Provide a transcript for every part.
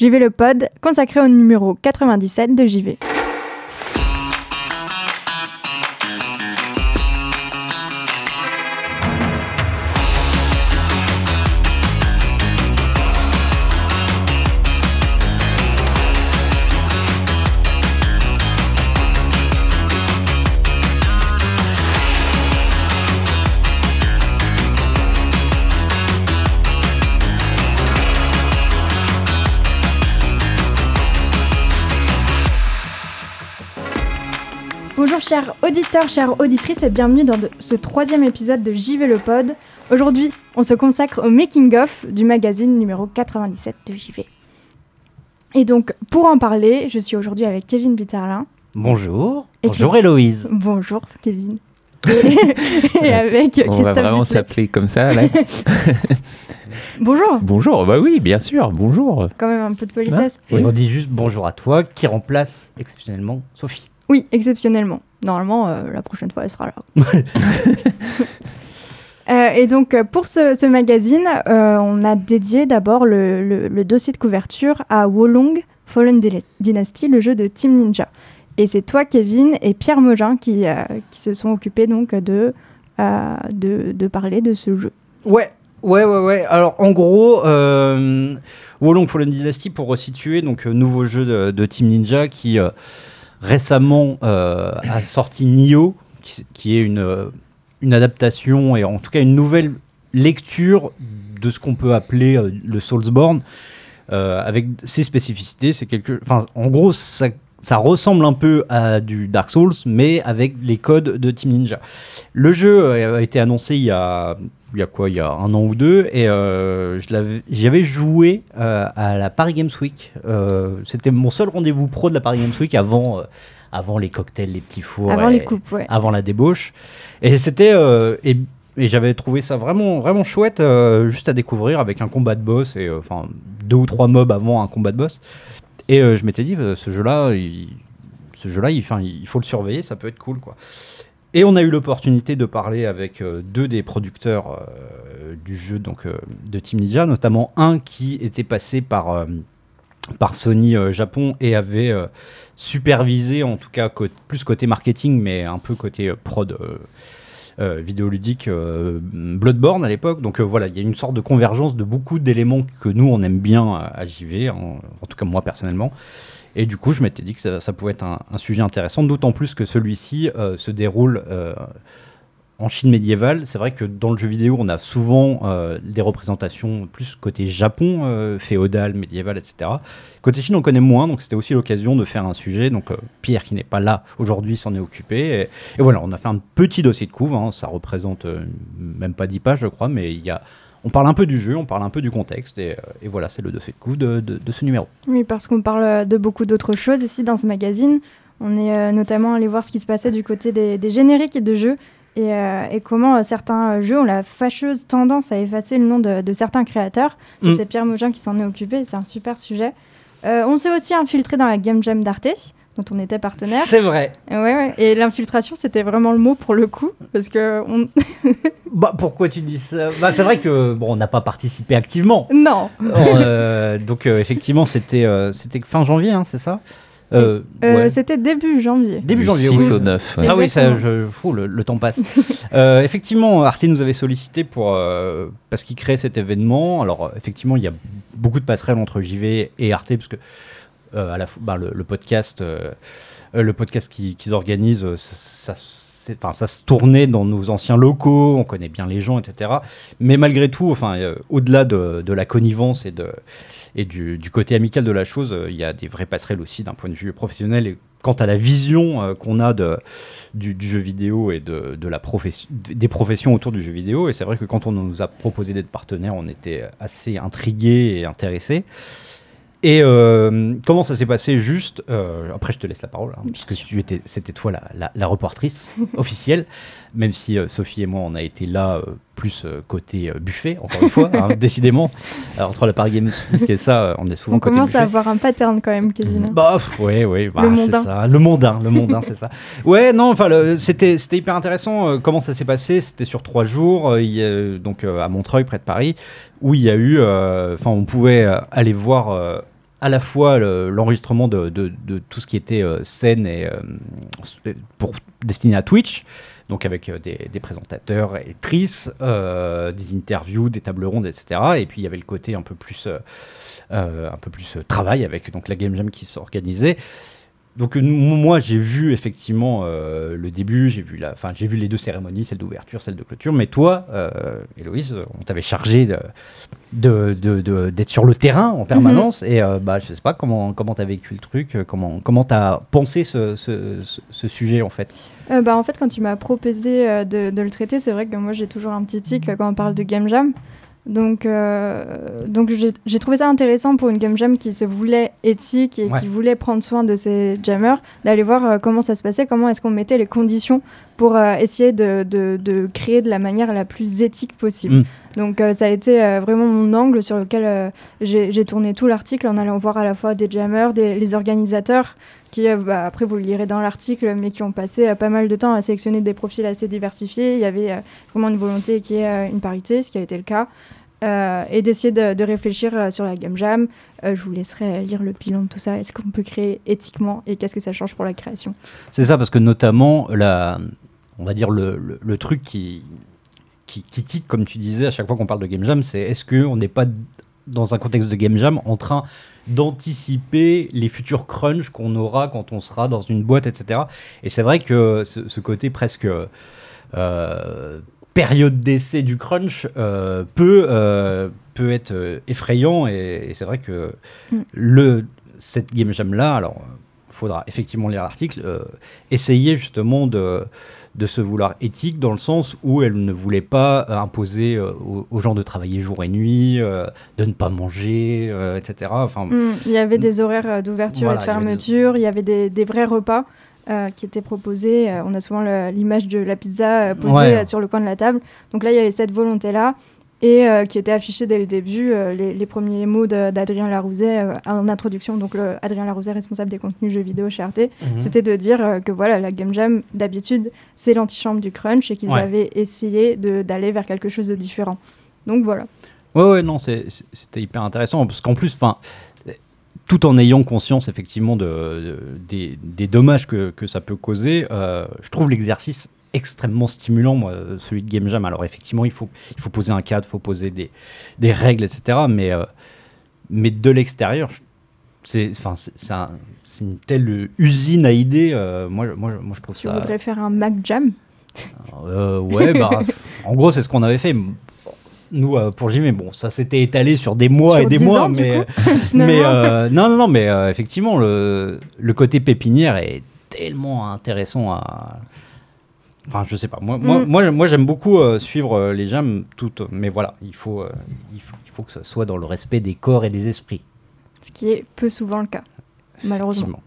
JV le pod, consacré au numéro 97 de JV. Chers auditeurs, chères auditrices et bienvenue dans de- ce troisième épisode de JV le Pod. Aujourd'hui, on se consacre au making-of du magazine numéro 97 de JV. Et donc, pour en parler, je suis aujourd'hui avec Kevin Bitterlin. Bonjour. Et Bonjour Christ- Héloïse. Bonjour Kevin. Et, avec On va Christophe vraiment s'appeler comme ça là. Bonjour, bonjour, bah oui, bien sûr, bonjour. quand même un peu de politesse. Et on dit juste bonjour à toi qui remplace exceptionnellement Sophie. Oui, exceptionnellement. Normalement, euh, la prochaine fois, elle sera là. Euh, et donc, euh, pour ce, ce magazine, euh, on a dédié d'abord le, le- le dossier de couverture à Wolong Fallen Dyna- Dynasty, le jeu de Team Ninja. Et c'est toi, Kevin, et Pierre Mogin qui, euh, qui se sont occupés donc de, euh, de, de parler de ce jeu. Ouais, ouais, ouais, ouais. Alors en gros, euh, Wolong Fallen Dynasty, pour resituer, donc euh, nouveau jeu de, de Team Ninja qui euh, récemment euh, a sorti Nioh, qui, est une, euh, une adaptation et en tout cas une nouvelle lecture de ce qu'on peut appeler euh, le Soulsborne. avec ses spécificités, c'est quelque, en gros, ça, ressemble un peu à du Dark Souls, mais avec les codes de Team Ninja. Le jeu a été annoncé il y a, il y a quoi, il y a un an ou deux, et euh, je l'avais- j'y avais joué euh, à la Paris Games Week. Euh, C'était mon seul rendez-vous pro de la Paris Games Week avant, euh, avant les cocktails, les petits fours, Avant et- les coupes, ouais. avant la débauche. Et c'était euh, et, et j'avais trouvé ça vraiment vraiment chouette, euh, juste à découvrir avec un combat de boss et euh, enfin deux ou trois mobs avant un combat de boss. Et je m'étais dit, ce jeu-là, il, ce jeu-là, il, il faut le surveiller, ça peut être cool, quoi. Et on a eu l'opportunité de parler avec euh, deux des producteurs euh, du jeu, donc euh, de Team Ninja, notamment un qui était passé par par Sony Japon et avait supervisé, en tout cas plus côté marketing, mais un peu côté prod vidéoludique Bloodborne à l'époque. Donc voilà, il y a une sorte de convergence de beaucoup d'éléments que nous on aime bien à, JV, en tout cas moi personnellement. Et du coup, je m'étais dit que ça, pouvait être un, sujet intéressant, d'autant plus que celui-ci euh, se déroule euh, en Chine médiévale. C'est vrai que dans le jeu vidéo, on a souvent euh, des représentations plus côté Japon, féodal, médiéval, etc. Côté Chine, on connaît moins, donc c'était aussi l'occasion de faire un sujet. Donc Pierre, qui n'est pas là aujourd'hui, s'en est occupé. Et, voilà, on a fait un petit dossier de couve. hein. ça représente même pas 10 pages, je crois, mais il y a. On parle un peu du jeu, on parle un peu du contexte, et, euh, et voilà, c'est le dossier de couve de- de- de ce numéro. Oui, parce qu'on parle euh, de beaucoup d'autres choses ici dans ce magazine. On est euh, notamment allé voir ce qui se passait du côté des, des génériques de jeux et, euh, et comment euh, certains jeux ont la fâcheuse tendance à effacer le nom de, de certains créateurs. Mm. C'est Pierre Mogin qui s'en est occupé, c'est un super sujet. Euh, on s'est aussi infiltré dans la Game Jam d'Arte, dont on était partenaire. C'est vrai. Et, ouais, ouais. et l'infiltration, c'était vraiment le mot pour le coup, parce que on... Bah pourquoi tu dis ça? Bah c'est vrai que bon, on n'a pas participé activement. non, Euh, donc euh, effectivement, c'était euh, c'était fin janvier, hein, c'est ça? Euh, Euh, ouais. c'était début janvier. Début janvier. 6 oui. au 9. ouais. Ah oui, ça, je, fou, le, le temps passe. Euh, effectivement, Arte nous avait sollicité pour euh, parce qu'il crée cet événement. Alors effectivement, il y a beaucoup de passerelles entre JV et Arte parce que euh, fois- bah, le, podcast, euh, euh, le podcast qui- qu'ils organisent, euh, ça, se tournait dans nos anciens locaux. On connaît bien les gens, etc. Mais malgré tout, enfin, euh, au-delà de, la connivence et du, côté amical de la chose, euh, il y a des vraies passerelles aussi d'un point de vue professionnel. Et quant à la vision euh, qu'on a du, jeu vidéo et des professions autour du jeu vidéo, et c'est vrai que quand on nous a proposé d'être partenaire, on était assez intrigués et intéressés. Et euh, comment ça s'est passé juste euh, Après, je te laisse la parole, hein, puisque tu étais, c'était toi la, la, la reportrice officielle, même si euh, Sophie et moi, on a été là plus côté buffet, encore une fois, hein, décidément. Alors, entre la Paris Games Week et ça, on est souvent On côté commence buffet. à avoir un pattern quand même, Kevin. Bah ouais, ouais, bah, Le c'est mondain. ça. Le mondain, le mondain, c'est ça. Ouais, non, enfin, c'était, c'était hyper intéressant. comment ça s'est passé C'était sur trois jours, il y a- donc à Montreuil, près de Paris, où il y a eu, enfin, on pouvait aller voir à la fois le- l'enregistrement de, tout ce qui était euh, scène et euh, pour destiné à Twitch, donc avec euh, des, présentateurs et actrices, des interviews, des tables rondes, etc. Et puis il y avait le côté un peu plus, un peu plus travail avec donc la Game Jam qui s'organisait. Donc euh, moi j'ai vu effectivement euh, le début, j'ai vu la, enfin j'ai vu les deux cérémonies, celle d'ouverture, celle de clôture. Mais toi, euh, Héloïse, on t'avait chargé de de- de- de- d'être sur le terrain en permanence et euh, bah je sais pas comment comment t'as vécu le truc, euh, comment comment t'as pensé ce, ce, ce- ce sujet en fait? Bah, en fait, quand tu m'as proposé de, de le traiter, c'est vrai que moi j'ai toujours un petit tic euh, quand on parle de Game Jam. Donc, euh, donc j'ai trouvé ça intéressant pour une Game Jam qui se voulait éthique et Ouais. qui voulait prendre soin de ses jammers, d'aller voir euh, comment ça se passait, comment est-ce qu'on mettait les conditions pour euh, essayer de, de- de créer de la manière la plus éthique possible. Mm. Donc ça a été vraiment mon angle sur lequel j'ai tourné tout l'article en allant voir à la fois des jammers, des, les organisateurs, qui, bah, après vous le lirez dans l'article, mais qui ont passé euh, pas mal de temps à sélectionner des profils assez diversifiés. Il y avait euh, vraiment une volonté qui est euh, une parité, ce qui a été le cas, euh, et d'essayer de, réfléchir euh, sur la Game Jam. Euh, je vous laisserai lire le bilan de tout ça. Est-ce qu'on peut créer éthiquement et qu'est-ce que ça change pour la création? C'est ça, parce que notamment, la, on va dire le, le- truc qui, qui, qui tique, comme tu disais, à chaque fois qu'on parle de Game Jam, c'est est-ce qu'on n'est pas dans un contexte de Game Jam en train d'anticiper les futurs crunch qu'on aura quand on sera dans une boîte, etc. Et c'est vrai que ce, côté presque période d'essai du crunch euh, peut, euh, peut être euh, effrayant et, et c'est vrai que Mm. le, cette Game Jam là, alors il faudra effectivement lire l'article, euh, essayer justement de, de se vouloir éthique dans le sens où elle ne voulait pas imposer aux, aux gens de travailler jour et nuit, de ne pas manger, etc. Enfin, Mm, Il y avait des horaires d'ouverture Voilà, et de fermeture, il y avait des, des vrais repas euh, qui étaient proposés. Euh, on a souvent l'image de la pizza euh, posée Ouais. sur le coin de la table. Donc là, il y avait cette volonté-là et euh, qui était affichée dès le début, euh, les, les premiers mots d'Adrien Larouzet euh, en introduction. Donc le, Adrien Larouzet, responsable des contenus jeux vidéo chez Arte, Mhm. c'était de dire que voilà, la Game Jam, d'habitude, c'est l'antichambre du crunch et qu'ils Ouais. avaient essayé d'aller vers quelque chose de différent. Donc voilà. Ouais, ouais, non, c'était hyper intéressant parce qu'en plus, enfin, tout en ayant conscience effectivement de, de- des, des dommages que, que ça peut causer, euh, je trouve l'exercice extrêmement stimulant, moi, celui de Game Jam. Alors effectivement, il faut, il faut poser un cadre, il faut poser des, des règles, etc. Mais, euh, mais de l'extérieur, c'est un- une telle usine à idées. euh, moi, je- moi, je- moi, je trouve Tu ça. voudrais faire un Mac Jam? Euh, ouais, bah, en gros, c'est ce qu'on avait fait. Nous, euh, pour Jimmy, bon, ça s'était étalé sur des mois Sur et des 10 mois, ans, mais, coup, mais euh, non, non, non, mais euh, effectivement, le, le côté pépinière est tellement intéressant à. Enfin, je sais pas. Moi, moi, Mm. moi, moi, j'aime beaucoup euh, suivre euh, les jams toutes, mais voilà, il faut, euh, il faut, il faut que ça soit dans le respect des corps et des esprits. ce qui est peu souvent le cas, malheureusement.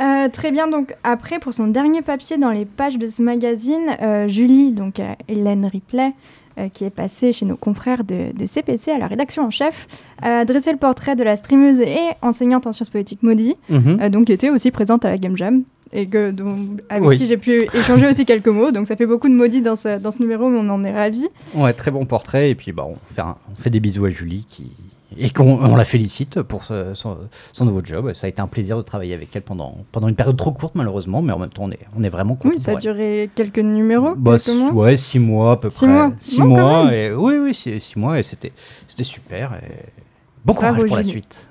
Euh, très bien, donc après, pour son dernier papier dans les pages de ce magazine, euh, Julie, donc euh, Hélène Ripley, euh, qui est passée chez nos confrères de, de CPC à la rédaction en chef, a dressé le portrait de la streameuse et enseignante en sciences politiques Maudit, Mhm. euh, donc qui était aussi présente à la Game Jam, et que, avec Oui. qui j'ai pu échanger aussi quelques mots, donc ça fait beaucoup de Maudit dans ce, dans ce numéro, mais on en est ravis. Ouais, très bon portrait. Et puis, bah, on, fait un- on fait des bisous à Julie qui, et qu'on on la félicite pour ce- son, son nouveau job. Ça a été un plaisir de travailler avec elle pendant, pendant une période trop courte, malheureusement, mais en même temps, on est, on est vraiment content. Oui, ça a duré quelques numéros, Bah, quelques mois. ouais, six mois à peu Six près. mois. Six mois. Et, oui, oui, six, six mois. Et c'était c'était super. Et bon courage Bravo, pour la suite.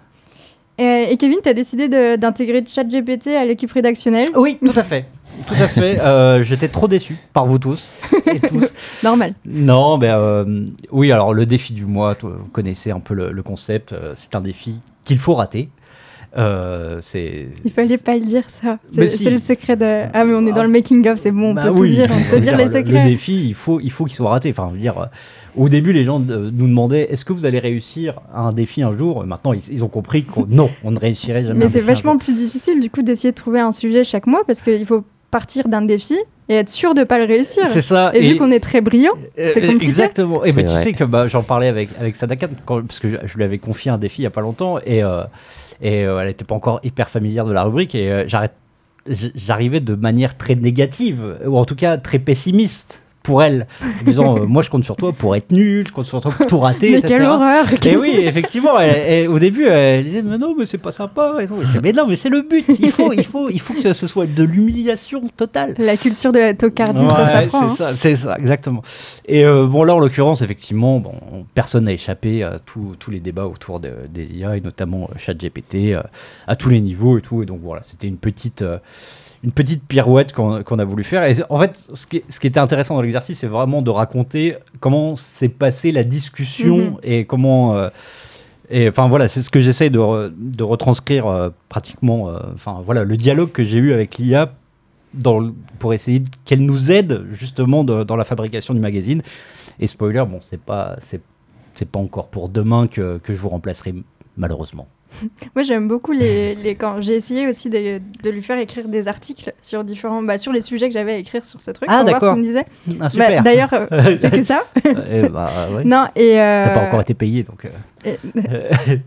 Et, et Kevin, tu as décidé d'intégrer ChatGPT à l'équipe rédactionnelle. Oui, tout à fait. Tout à fait. Euh, J'étais trop déçu par vous tous. Et tous. Normal. Non, ben euh, oui, alors le défi du mois, vous connaissez un peu le, le concept, euh, c'est un défi qu'il faut rater. Euh, Il fallait pas le dire ça. C'est si. le secret de. Ah mais on est dans le making of, c'est bon, on Bah peut oui, tout dire, on peut dire les le- secrets. Le défi, il faut, il faut qu'il soit raté. Enfin, je veux dire, euh, au début, les gens euh, nous demandaient est-ce que vous allez réussir un défi un jour? Maintenant, ils, ils ont compris que non, on ne réussirait jamais. Mais c'est vachement plus difficile du coup d'essayer de trouver un sujet chaque mois parce qu'il faut partir d'un défi et être sûr de pas le réussir. C'est ça. Et, vu qu'on est très brillant, Euh, C'est compliqué. Exactement. Et ben, C'est tu sais que bah, j'en parlais avec, avec Sadakat, quand- parce que je, je lui avais confié un défi il y a pas longtemps, et, euh, et euh, elle n'était pas encore hyper familière de la rubrique, et euh, j'arrivais de manière très négative, ou en tout cas très pessimiste pour elle, en disant euh, Moi, je compte sur toi pour être nul, je compte sur toi pour tout rater. Mais etc. quelle horreur Et oui, effectivement, elle- elle- au début, elle disait Mais non, mais c'est pas sympa. Et tout. Je dis, mais non, mais c'est le but. Il faut, il, faut, il faut que ce soit de l'humiliation totale. La culture de la tocardie, ça s'apprend. C'est hein. ça, c'est ça, exactement. Et euh, bon, là, en l'occurrence, effectivement, bon, personne n'a échappé à tous les débats autour de- des IA, et notamment euh, ChatGPT, à tous les niveaux et tout. Et donc, voilà, c'était une petite. euh, une petite pirouette qu'on a voulu faire. Et en fait, ce qui, ce qui était intéressant dans l'exercice, c'est vraiment de raconter comment s'est passée la discussion Mhm. et comment. euh, et enfin voilà, c'est ce que j'essaye de, re- de retranscrire euh, pratiquement. euh, Enfin voilà, le dialogue que j'ai eu avec l'IA pour essayer qu'elle nous aide justement de- dans la fabrication du magazine. Et spoiler, bon, c'est pas c'est pas encore pour demain que, que je vous remplacerai malheureusement. Moi, j'aime beaucoup les, les quand j'ai essayé aussi de, de lui faire écrire des articles sur différents, bah, sur les sujets que j'avais à écrire sur ce truc. Ah, d'accord. disait. Ah, Bah. D'ailleurs, euh, c'est que ça. Eh bah, ouais. Non et euh, T'as pas encore été payé donc. euh, et-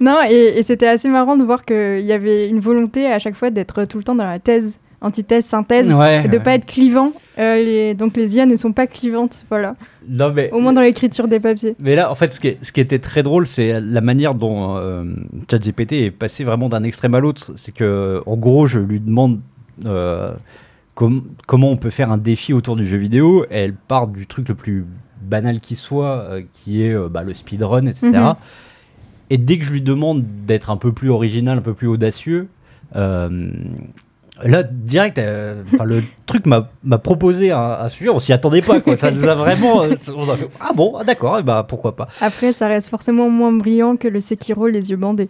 non et, et c'était assez marrant de voir qu'il y avait une volonté à chaque fois d'être tout le temps dans la thèse, antithèse, synthèse, Ouais, et de ouais. pas être clivant. Euh, les, donc les IA ne sont pas clivantes, voilà. Non mais Au moins dans l'écriture des papiers. Mais là, en fait, ce qui, est- ce qui était très drôle, c'est la manière dont euh, ChatGPT est passé vraiment d'un extrême à l'autre. C'est que, en gros, je lui demande euh, com- comment on peut faire un défi autour du jeu vidéo. Et elle part du truc le plus banal qui soit, euh, qui est euh, bah, le speedrun, etc. Mhm. Et dès que je lui demande d'être un peu plus original, un peu plus audacieux, là, direct, euh, le truc m'a proposé un, un sujet, on s'y attendait pas, quoi. Ça nous a vraiment. euh, on a fait, ah bon, ah, d'accord, bah pourquoi pas. Après, ça reste forcément moins brillant que le Sekiro les yeux bandés.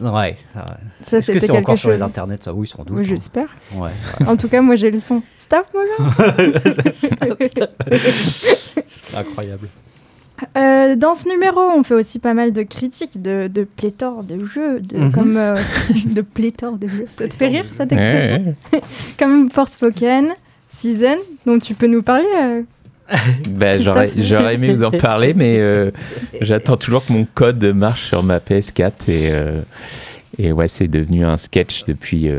Ouais, ça- Ça, Est-ce que c'est encore quelque sur les chose. internets, ça? Oui, sans doute. Oui, hein. j'espère. Ouais, En tout cas, moi j'ai le son. Stop, voilà. c'est incroyable. Euh, dans ce numéro, on fait aussi pas mal de critiques de, de pléthore de jeux, de, Mhm. comme euh, de pléthore de jeux. Ça te fait rire cette expression Ouais, ouais. Comme Forspoken, Season, dont tu peux nous parler. euh, Bah, j'aurais, aimé vous en parler, mais j'attends toujours que mon code marche sur ma PS4 et, et ouais, c'est devenu un sketch depuis,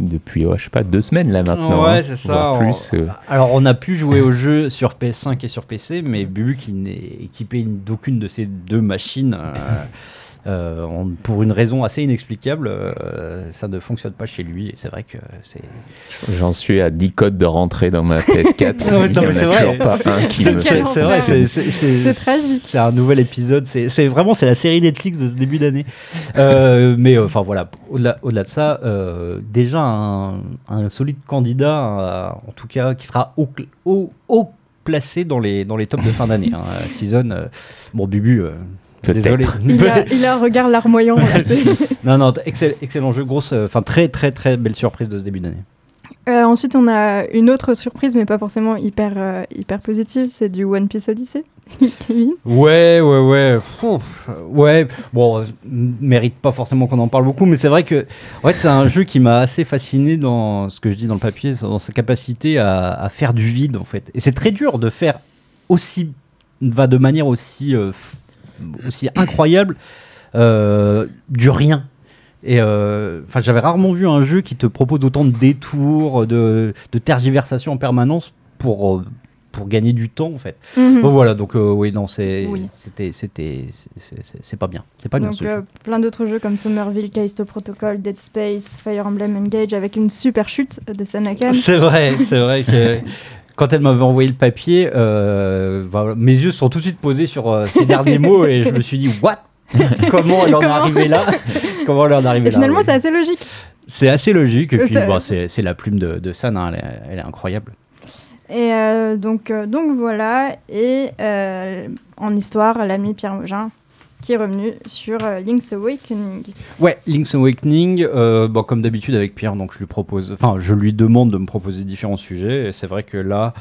depuis ouais, je sais pas, deux semaines là maintenant. Ouais, hein, c'est ça, voire on- Plus, euh. Alors, on a pu jouer au jeu sur PS5 et sur PC, mais Bubu, qui n'est équipé d'aucune de ces deux machines, euh, on- pour une raison assez inexplicable, euh, ça ne fonctionne pas chez lui. Et c'est vrai que c'est. J'en suis à 10 codes de rentrée dans ma PS4. Non, mais Il y en a c'est vrai. toujours pas un qui C'est me c'est- fait. c'est vrai, c'est c'est- C'est tragique. C'est un nouvel épisode. C'est vraiment c'est la série Netflix de ce début d'année. Euh, mais euh, enfin voilà, au-delà de ça, euh, déjà un, un solide candidat, euh, en tout cas, qui sera haut placé dans les dans les tops de fin d'année. hein. Season, euh, bon Bubu. euh. Désolé. il, a, il a un regard larmoyant. là, non, non, excellent, excellent jeu, grosse, euh, enfin très, très, très belle surprise de ce début d'année. Euh, ensuite, on a une autre surprise, mais pas forcément hyper, euh, hyper positive. C'est du One Piece Odyssey. Kevin Ouais, ouais, ouais. Ouf, ouais, bon, euh, mérite pas forcément qu'on en parle beaucoup, mais c'est vrai que en fait, c'est un jeu qui m'a assez fasciné dans ce que je dis dans le papier, dans sa capacité à, à faire du vide, en fait. Et c'est très dur de faire aussi, va de manière aussi, euh, aussi incroyable euh, du rien. Et euh, enfin, j'avais rarement vu un jeu qui te propose autant de détours, de, de tergiversations en permanence pour, euh, pour gagner du temps, en fait. Mhm. Bon, voilà, donc euh, oui, non, c'est, Oui. c'était, c'était, c'est- pas bien, c'est pas bien Donc, ce euh, jeu. plein d'autres jeux comme Somerville, Callisto Protocol, Dead Space, Fire Emblem Engage avec une super chute de Sanakan. C'est vrai, c'est vrai que quand elle m'avait envoyé le papier, euh, voilà, mes yeux se sont tout de suite posés sur euh, ces derniers mots et je me suis dit, what? Comment elle en est arrivée là? Comment elle en est arrivée là finalement, c'est assez logique. C'est assez logique, et puis bah, c'est, la plume de, de San, hein, elle, est, elle est incroyable. Et euh, donc, donc voilà. Et en histoire, l'ami Pierre Mogin qui est revenu sur euh, Link's Awakening. Ouais, Link's Awakening, euh, bon, comme d'habitude avec Pierre, donc je lui propose, enfin je lui demande de me proposer différents sujets. Et c'est vrai que là,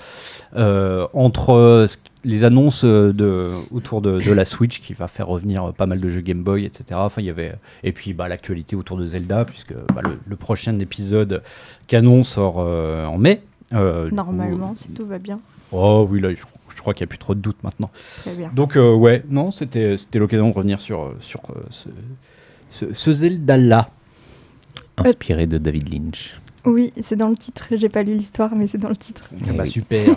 euh, entre les annonces de, autour de, de la Switch qui va faire revenir pas mal de jeux Game Boy, etc. Enfin il y avait et puis bah, l'actualité autour de Zelda puisque bah, le, le prochain épisode canon sort euh, en mai. Coup- Normalement, si tout va bien. Oh oui là, je, je crois qu'il n'y a plus trop de doutes maintenant. Très bien. Donc euh, ouais, non, c'était c'était l'occasion de revenir sur euh, sur euh, ce, ce, ce Zelda là. Inspiré de David Lynch. Oui, c'est dans le titre. J'ai pas lu l'histoire, mais c'est dans le titre. Ah bah, oui. super.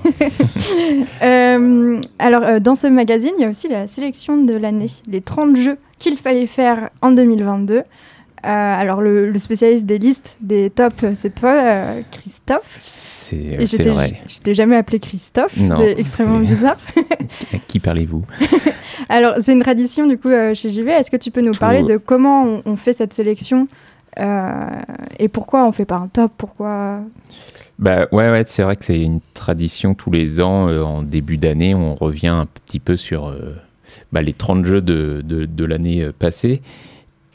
Euh, alors, euh, dans ce magazine, il y a aussi la sélection de l'année, les 30 jeux qu'il fallait faire en 2022. Euh, alors, le, le spécialiste des listes, des tops, c'est toi, euh, Christophe. C'est t'ai- vrai. je t'ai jamais appelé Christophe, c'est extrêmement bizarre. À qui parlez-vous? Alors, c'est une tradition du coup euh, chez JV. Est-ce que tu peux nous Tout- parler de comment on, on fait cette sélection euh, et pourquoi on fait pas un top? Pourquoi? Bah ouais, ouais, c'est vrai que c'est une tradition tous les ans. euh, en début d'année, on revient un petit peu sur euh, bah, les 30 jeux de, de, de l'année euh, passée.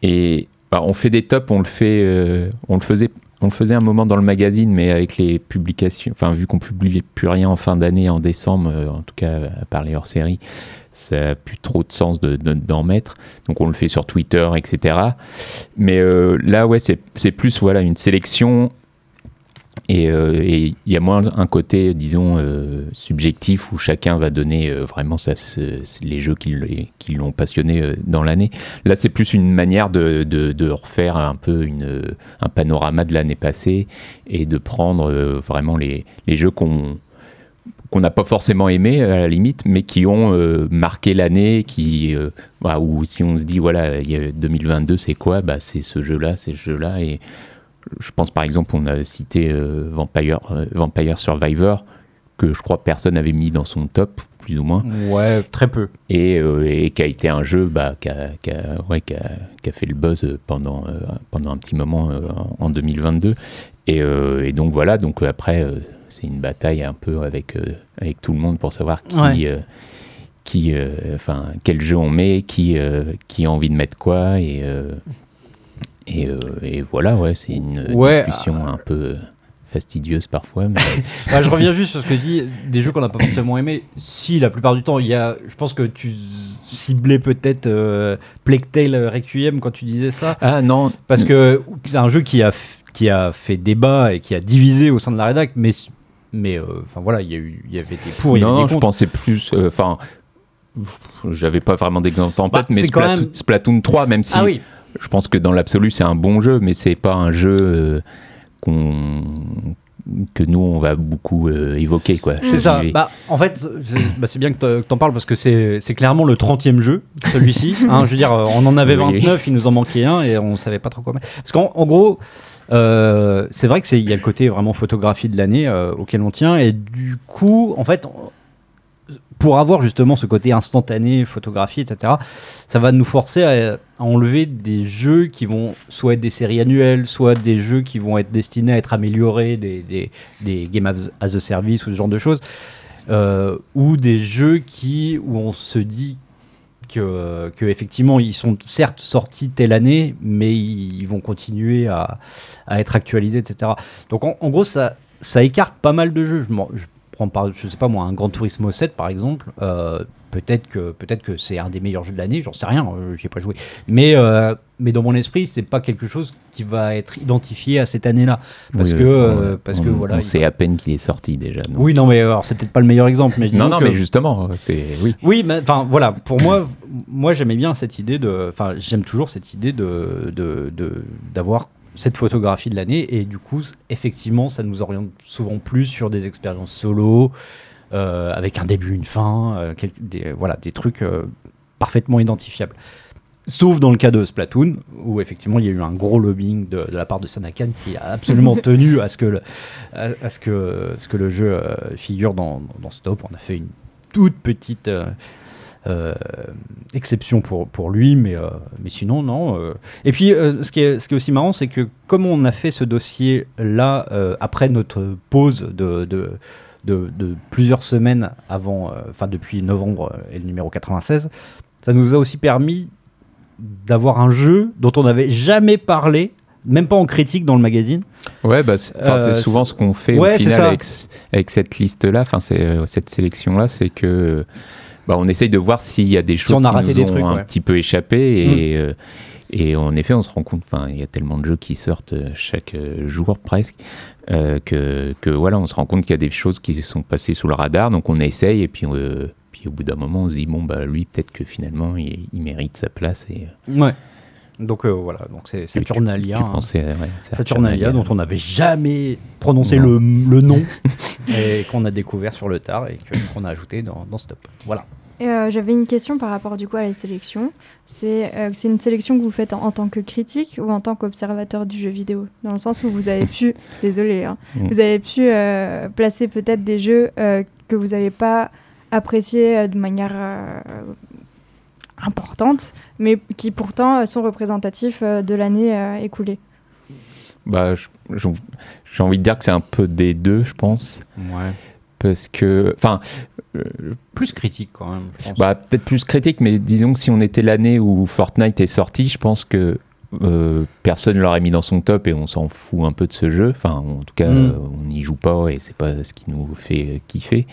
Et bah, on fait des tops, on le fait, euh, on le faisait. On le faisait un moment dans le magazine, mais avec les publications, enfin vu qu'on publie plus rien en fin d'année, en décembre, euh, en tout cas à part les hors-série, ça n'a plus trop de sens de- de- d'en mettre. Donc on le fait sur Twitter, etc. Mais euh, là, ouais, c'est c'est plus voilà une sélection et euh, et il y a moins un côté, disons, euh, subjectif où chacun va donner euh, vraiment ça, les jeux qui, l'ont passionné dans l'année. Là, c'est plus une manière de, refaire un peu un panorama de l'année passée et de prendre vraiment les, jeux qu'on n'a pas forcément aimé à la limite, mais qui ont marqué l'année, qui voilà, ou si on se dit voilà il y a 2022 c'est quoi, bah c'est ce jeu-là, c'est ce jeu-là et je pense par exemple, on a cité euh, Vampire, euh, Vampire Survivor, que je crois personne n'avait mis dans son top, plus ou moins, ouais, très peu. et, euh, et qui a été un jeu bah, qui, a, qui a- ouais, qui a- qui a fait le buzz pendant, euh, pendant un petit moment euh, en en 2022. Et, et donc voilà, donc après, c'est une bataille un peu avec, avec tout le monde pour savoir qui. Ouais. qui, enfin, quel jeu on met, qui, qui a envie de mettre quoi, et, et, euh, et voilà, ouais, c'est une Ouais, discussion un peu euh, fastidieuse parfois, mais Ouais, je reviens juste sur ce que tu dis, des jeux qu'on n'a pas forcément aimés. Si, la plupart du temps, il y a. Je pense que tu ciblais peut-être euh, Plague Tale Requiem quand tu disais ça. ah non, Parce que c'est un jeu qui a, qui a fait débat et qui a divisé au sein de la rédac, mais. Mais euh, voilà, il y, a eu- il y avait des pour, il y avait non, des je contre. pensais plus. euh, Enfin, j'avais pas vraiment d'exemple en Bah, tête, mais c'est quand Splatoon, même- Splatoon 3, même si Ah oui, je pense que dans l'absolu c'est un bon jeu, mais c'est pas un jeu euh, qu'on que nous on va beaucoup euh, évoquer quoi. c'est ça. Oui. Bah, en fait, c'est bah, bien que t'en- que parles parce que c'est clairement le 30e jeu, celui-ci. Hein, je veux dire, on en avait Oui. 29, il nous en manquait un et on savait pas trop quoi mettre. Parce qu'en en gros, euh, c'est vrai qu'il y a le côté vraiment photographie de l'année euh, auquel on tient et du coup, en fait, pour avoir justement ce côté instantané, photographie, etc., ça va nous forcer à, enlever des jeux qui vont soit être des séries annuelles, soit des jeux qui vont être destinés à être améliorés, des, des, des Game as a Service ou ce genre de choses, euh, ou des jeux qui, où on se dit que, que effectivement ils sont certes sortis telle année, mais ils, vont continuer à, à être actualisés, etc. Donc en, gros, ça, ça écarte pas mal de jeux. Prends par, je sais pas moi, un Gran Turismo 7 par exemple. euh, peut-être que peut-être que c'est un des meilleurs jeux de l'année. J'en sais rien, euh, j'y ai pas joué. Mais euh, mais dans mon esprit, c'est pas quelque chose qui va être identifié à cette année-là, parce Oui, que euh, parce on, que voilà. on sait à peine qu'il est sorti déjà. Oui, non, mais alors c'est peut-être pas le meilleur exemple, mais non, non, que- mais justement, c'est oui. oui, mais enfin voilà, pour moi, moi j'aimais bien cette idée de, enfin j'aime toujours cette idée de de- de- d'avoir cette photographie de l'année et du coup effectivement ça nous oriente souvent plus sur des expériences solo euh, avec un début, une fin, euh, quel- des, voilà des trucs euh, parfaitement identifiables. Sauf dans le cas de Splatoon, où effectivement il y a eu un gros lobbying de, de la part de Sanakan qui a absolument tenu à ce que le, à, à ce que, ce que le jeu euh, figure dans, dans ce top. On a fait une toute petite euh, euh, exception pour, pour lui, mais, euh, mais sinon, non. euh. Et puis, euh, ce, qui est, ce qui est aussi marrant, c'est que comme on a fait ce dossier-là euh, après notre pause de, de, de- de plusieurs semaines avant, euh, enfin depuis novembre euh, et le numéro 96, ça nous a aussi permis d'avoir un jeu dont on n'avait jamais parlé, même pas en critique dans le magazine. Ouais, bah, c'est Euh, souvent ce qu'on fait ouais, au final avec, avec cette liste-là, enfin euh, cette sélection-là, c'est que bah, on essaye de voir s'il y a des choses on a qui raté nous des ont trucs, un ouais. Mm. petit peu échappé et, euh, et en effet on se rend compte, enfin il y a tellement de jeux qui sortent euh, chaque euh, jour presque euh, que, que voilà on se rend compte qu'il y a des choses qui se sont passées sous le radar, donc on essaye et puis euh, puis au bout d'un moment on se dit bon bah lui peut-être que finalement il, il mérite sa place et Ouais. Donc euh, voilà, donc c'est Saturnalia. Tu hein. pensais, ouais, Saturnalia, dont on n'avait jamais prononcé le, le nom et qu'on a découvert sur le tard et qu'on a ajouté dans, dans ce top. Voilà. Euh, J'avais une question par rapport du coup à la sélection. C'est euh, c'est une sélection que vous faites en, en tant que critique ou en tant qu'observateur du jeu vidéo? Dans le sens où vous avez pu, désolé, hein, Mm. vous avez pu euh, placer peut-être des jeux euh, que vous n'avez pas appréciés euh, de manière euh, importante, mais qui pourtant euh, sont représentatifs euh, de l'année euh, écoulée. Bah, j'ai envie de dire que c'est un peu des deux, je pense. Ouais. Parce que, enfin, euh, Plus critique quand même. bah, peut-être plus critique, mais disons que si on était l'année où Fortnite est sorti, je pense que euh, personne l'aurait mis dans son top et on s'en fout un peu de ce jeu. Enfin, en tout cas, Mm. on n'y joue pas et c'est pas ce qui nous fait kiffer.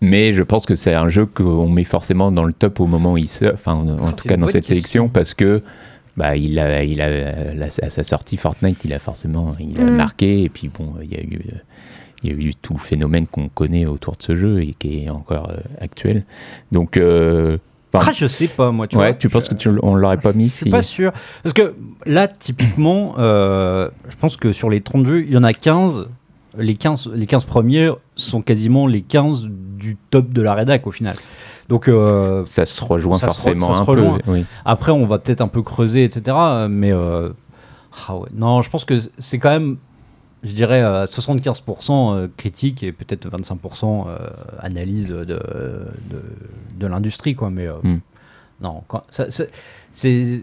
Mais je pense que c'est un jeu qu'on met forcément dans le top au moment où il sort, enfin, en, Ah, tout cas dans cette question. sélection, parce que bah, il a, il a, à sa sortie Fortnite, il a forcément, il a Mm. marqué et puis bon, il y a eu, euh, il y a eu tout le phénomène qu'on connaît autour de ce jeu et qui est encore euh, actuel. Donc, euh, enfin, Ah, je sais pas, moi. Tu ouais, vois, tu penses je- que tu, on l'aurait pas mis Je suis si... pas sûr. Parce que là, typiquement, euh, je pense que sur les 30 jeux, il y en a 15. Les 15, les 15 premiers sont quasiment les 15 du top de la rédac au final. Donc euh, Ça se rejoint Ça se re- forcément se un rejoint. peu. Oui. après, on va peut-être un peu creuser, etc. Mais euh, ah ouais. non, je pense que c'est quand même, je dirais, à 75% euh, critique et peut-être 25% euh, analyse de, de, de l'industrie. quoi. Mais euh, Hmm. non, quand- ça- c'est. c'est-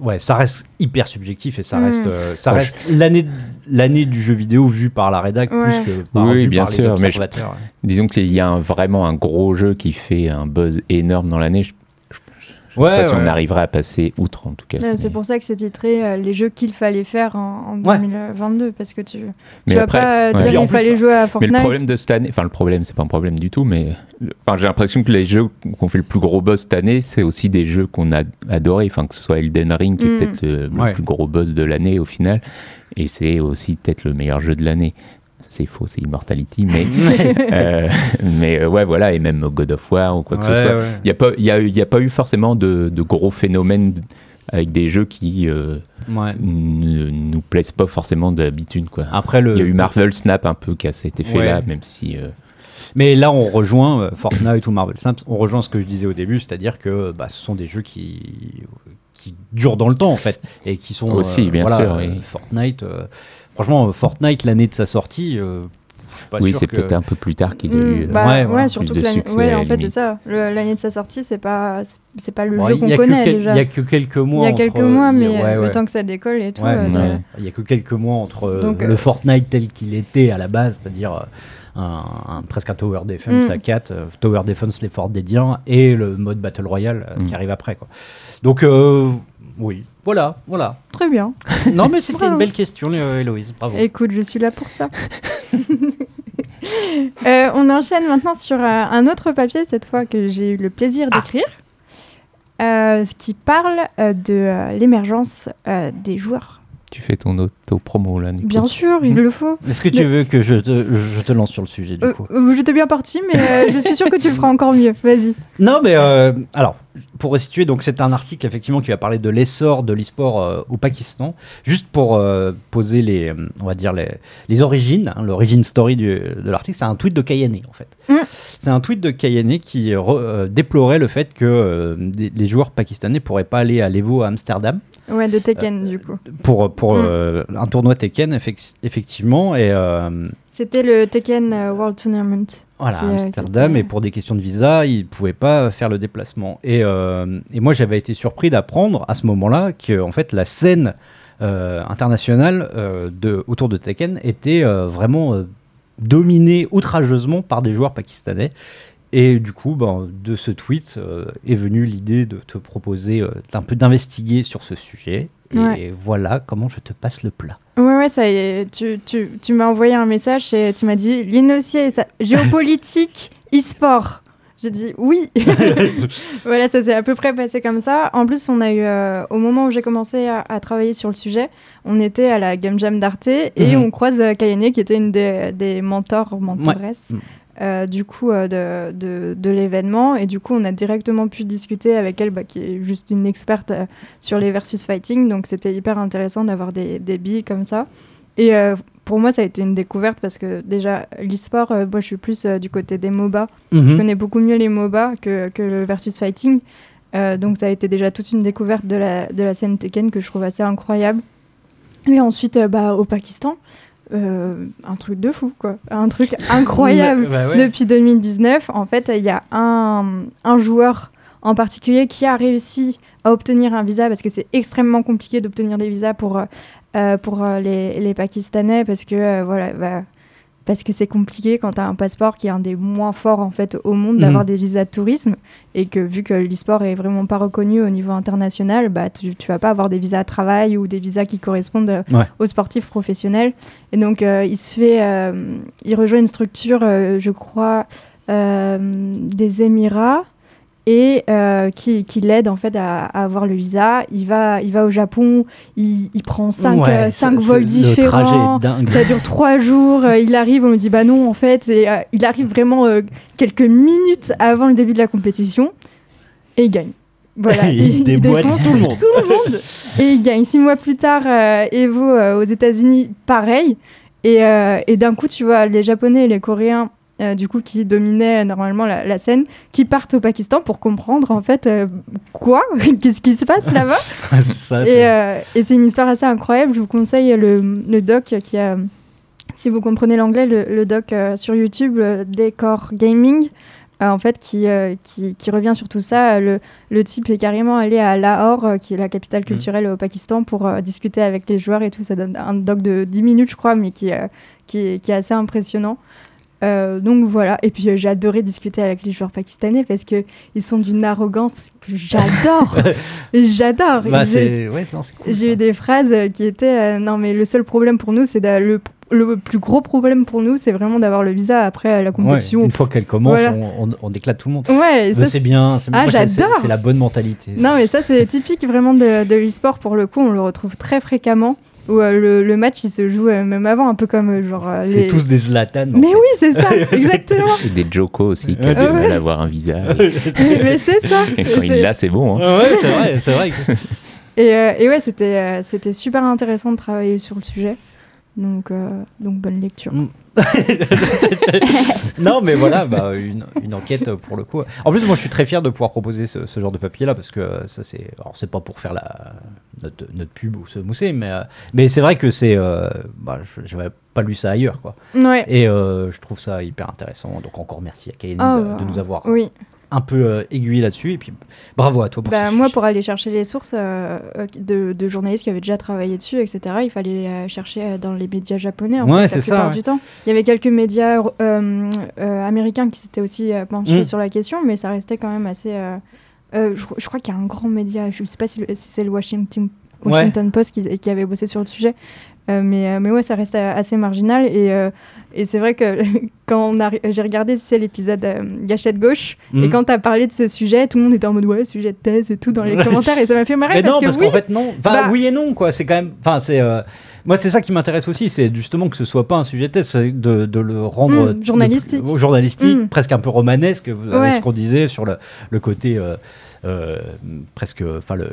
Ouais, ça reste hyper subjectif et ça Hmm. reste, euh, ça Ouais, reste l'année l'année du jeu vidéo vue par la rédac Ouais. plus que par, Oui, bien par les sûr, mais je- observateurs. Disons qu'il y a un- vraiment un gros jeu qui fait un buzz énorme dans l'année. Je, je, Ouais, sais pas si on arriverait à passer outre en tout cas. C'est Mais- pour ça que c'est titré euh, les jeux qu'il fallait faire en, en Ouais. 2022 parce que tu, tu Mais vas après- pas ouais. dire Puis en il plus, fallait jouer à Mais Fortnite. le problème de cette année, enfin le problème, c'est pas un problème du tout, mais le- enfin j'ai l'impression que les jeux qu'on fait le plus gros buzz cette année, c'est aussi des jeux qu'on a adoré, enfin que ce soit Elden Ring qui est Mm. peut-être le, le Ouais. plus gros buzz de l'année au final, et c'est aussi peut-être le meilleur jeu de l'année. C'est faux, c'est Immortality, mais euh, mais euh, ouais voilà, et même God of War ou quoi que ce Ouais, soit. ouais. Il n'y a, pas- il y a, il y a pas eu forcément de, de gros phénomènes avec des jeux qui euh, Ouais. ne nous plaisent pas forcément d'habitude. quoi. Après le. Il y a eu Marvel Snap un peu qui a cet effet-là, Ouais. même si. euh, Mais là, on rejoint Fortnite ou Marvel Snap, on rejoint ce que je disais au début, c'est-à-dire que bah, ce sont des jeux qui, qui durent dans le temps, en fait, et qui sont... Aussi, bien voilà, sûr, oui. Fortnite, euh, franchement, euh, Fortnite, l'année de sa sortie, euh, je suis pas oui, c'est que- peut-être un peu plus tard qu'il a Mm, eu. euh, bah, ouais, surtout plus que de l'année- succès, ouais, en fait, c'est ça. L'année de sa sortie, c'est pas, c'est- pas le Bon, jeu qu'on a que connaît quel- déjà. Il y a que quelques mois. Il y a quelques entre- mois, mais ouais, ouais. le temps que ça décolle et tout. Il y a que quelques mois entre Donc, le euh, Fortnite tel qu'il était à la base, c'est-à-dire euh, un, un- presque un Tower Defense Mm. à 4, euh, Tower Defense l'effort dédian et le mode Battle Royale euh, Mm. qui arrive après. Quoi. Donc, euh, oui, voilà, voilà. Très bien. Non, mais c'était une belle question, euh, Héloïse. Bravo. Écoute, je suis là pour ça. Euh, on enchaîne maintenant sur euh, un autre papier, cette fois que j'ai eu le plaisir Ah. d'écrire, euh, ce qui parle euh, de euh, l'émergence euh, des joueurs. Tu fais ton auto-promo là. du coup. Bien sûr, il Mhm. le faut. Est-ce que tu Mais- veux que je te, je te lance sur le sujet, du Euh, coup euh, J'étais bien parti, mais euh, je suis sûre que tu le feras encore mieux. Vas-y. Non, mais euh, alors, pour resituer, donc c'est un article effectivement qui va parler de l'essor de l'e-sport euh, au Pakistan. Juste pour euh, poser les, on va dire les, les origines, hein, l'origine story du- de l'article, c'est un tweet de Kayane en fait. Mm. C'est un tweet de Kayane qui re- euh, déplorait le fait que euh, des- les joueurs pakistanais pourraient pas aller à l'Evo à Amsterdam Ouais, de Tekken, du coup. pour, pour Mm. euh, un tournoi Tekken effec- effectivement et euh, C'était le Tekken euh, World Tournament. Voilà, qui, euh, Amsterdam, et pour des questions de visa, ils ne pouvaient pas faire le déplacement. Et, euh, et moi, j'avais été surpris d'apprendre à ce moment-là que en fait, la scène euh, internationale euh, de, autour de Tekken était euh, vraiment euh, dominée outrageusement par des joueurs pakistanais. Et du coup, ben, de ce tweet euh, est venue l'idée de te proposer euh, d'un peu d'investiguer sur ce sujet. Et Ouais. voilà comment je te passe le plat. Ouais, ouais, ça y est. Tu, tu, tu m'as envoyé un message et tu m'as dit ça- géopolitique, e-sport. J'ai dit oui. voilà, ça s'est à peu près passé comme ça. En plus, on a eu, euh, au moment où j'ai commencé à, à travailler sur le sujet, on était à la Game Jam d'Arte et Mhm. on croise euh, Kayane qui était une des, des mentors, mentoresses Mhm. Euh, du coup euh, de, de, de l'événement. Et du coup on a directement pu discuter avec elle bah, qui est juste une experte euh, sur les versus fighting. Donc c'était hyper intéressant d'avoir des, des billes comme ça. Et pour moi ça a été une découverte parce que déjà l'e-sport moi je suis plus du côté des MOBA. Je Mhm. connais beaucoup mieux les MOBA que, que le versus fighting. Donc ça a été déjà toute une découverte de la, de la scène Tekken que je trouve assez incroyable. Et ensuite bah, au Pakistan euh, un truc de fou quoi un truc incroyable Bah ouais. depuis 2019, en fait, il y a un, un joueur en particulier qui a réussi à obtenir un visa parce que c'est extrêmement compliqué d'obtenir des visas pour, euh, euh, pour les, les Pakistanais parce que euh, voilà. bah, parce que c'est compliqué quand tu as un passeport qui est un des moins forts en fait au monde d'avoir Mhm. des visas de tourisme et que vu que l'e-sport est vraiment pas reconnu au niveau international, bah tu, tu vas pas avoir des visas de travail ou des visas qui correspondent euh, Ouais. aux sportifs professionnels. Et donc euh, il se fait, euh, il rejoint une structure, euh, je crois, des Émirats et euh, qui, qui l'aide en fait à, à avoir le visa. Il va, il va au Japon, il, il prend cinq, Ouais, euh, cinq vols différents. Ça dure trois jours. euh, il arrive, on me dit bah non en fait. Et, il arrive vraiment quelques minutes avant le début de la compétition et il gagne. Voilà, Il déboîte défonce tout le monde. tout le monde. et il gagne. Six mois plus tard, Evo aux États-Unis, pareil. Et, et d'un coup, tu vois les Japonais et les Coréens. Euh, du coup, qui dominaient euh, normalement la, la scène, qui partent au Pakistan pour comprendre en fait euh, quoi, qu'est-ce qui se passe là-bas. Et, c'est- euh, et c'est une histoire assez incroyable. Je vous conseille le, le doc qui a, si vous comprenez l'anglais, le, le doc sur YouTube, Decor Gaming, en fait, qui, qui, qui revient sur tout ça. Le, le type est carrément allé à Lahore, qui est la capitale culturelle au Pakistan, pour discuter avec les joueurs et tout. Ça donne un doc de 10 minutes, je crois, mais qui, qui est assez impressionnant. Euh, donc voilà, et puis euh, j'ai adoré discuter avec les joueurs pakistanais parce que ils sont d'une arrogance que j'adore. j'adore. Bah, ouais, cool, j'ai eu des phrases euh, qui étaient euh, non mais le seul problème pour nous c'est le, le plus gros problème pour nous c'est vraiment d'avoir le visa après la Ouais, compétition. une fois qu'elle commence, Voilà. on, on- on éclate tout le monde. Ouais, c'est bien, c'est Ah, j'adore. C'est la bonne mentalité. Non mais ça c'est typique vraiment de, de l'e-sport pour le coup on le retrouve très fréquemment où euh, le, le match il se joue euh, même avant un peu comme euh, genre euh, C'est les. tous des Zlatan. Mais fait. oui c'est ça exactement. Et des Joko aussi, qui a du mal à avoir un visa. mais c'est ça. Et quand il l'a, c'est bon. hein. Ouais, c'est vrai, c'est vrai. Et, euh, et ouais c'était euh, c'était super intéressant de travailler sur le sujet donc euh, donc bonne lecture. Mm. non, mais voilà, bah, une, une enquête pour le coup. En plus, moi, je suis très fier de pouvoir proposer ce, ce genre de papier là parce que euh, ça, c'est. Alors, c'est pas pour faire la notre, notre pub ou se mousser, mais euh, mais c'est vrai que c'est. euh, bah, je j'avais pas lu ça ailleurs, quoi. Ouais. Et euh, je trouve ça hyper intéressant. Donc encore merci à Kayen Ah, de, de nous avoir Oui. Un peu euh, aiguillé là-dessus. Et puis bravo à toi pour Bah, moi, pour aller chercher les sources euh, euh, de, de journalistes qui avaient déjà travaillé dessus, etc., il fallait chercher dans les médias japonais. En Ouais, c'est plupart ça, du temps. Il y avait quelques médias américains qui s'étaient aussi penchés Mm. sur la question, mais ça restait quand même assez. euh, je, je crois qu'il y a un grand média, je ne sais pas si, c'est le Washington, Ouais. Post qui, qui avait bossé sur le sujet. Euh, mais, euh, mais ouais, ça restait assez marginal. Et, euh, et c'est vrai que quand j'ai regardé sais, l'épisode euh, Gâchette Gauche, et Mhm. quand tu as parlé de ce sujet, tout le monde était en mode ouais, sujet de thèse et tout dans les commentaires. Et ça m'a fait marrer Mais parce non, que parce oui, qu'en fait, non. Enfin, Bah- oui et non, quoi. C'est quand même. Enfin, c'est. euh, Moi, c'est ça qui m'intéresse aussi, c'est justement que ce soit pas un sujet de c'est de, de le rendre Mm, euh, journalistique. journalistique, Mm. presque un peu romanesque. Ouais. ce qu'on disait sur le, le côté euh, euh, presque. Enfin, le.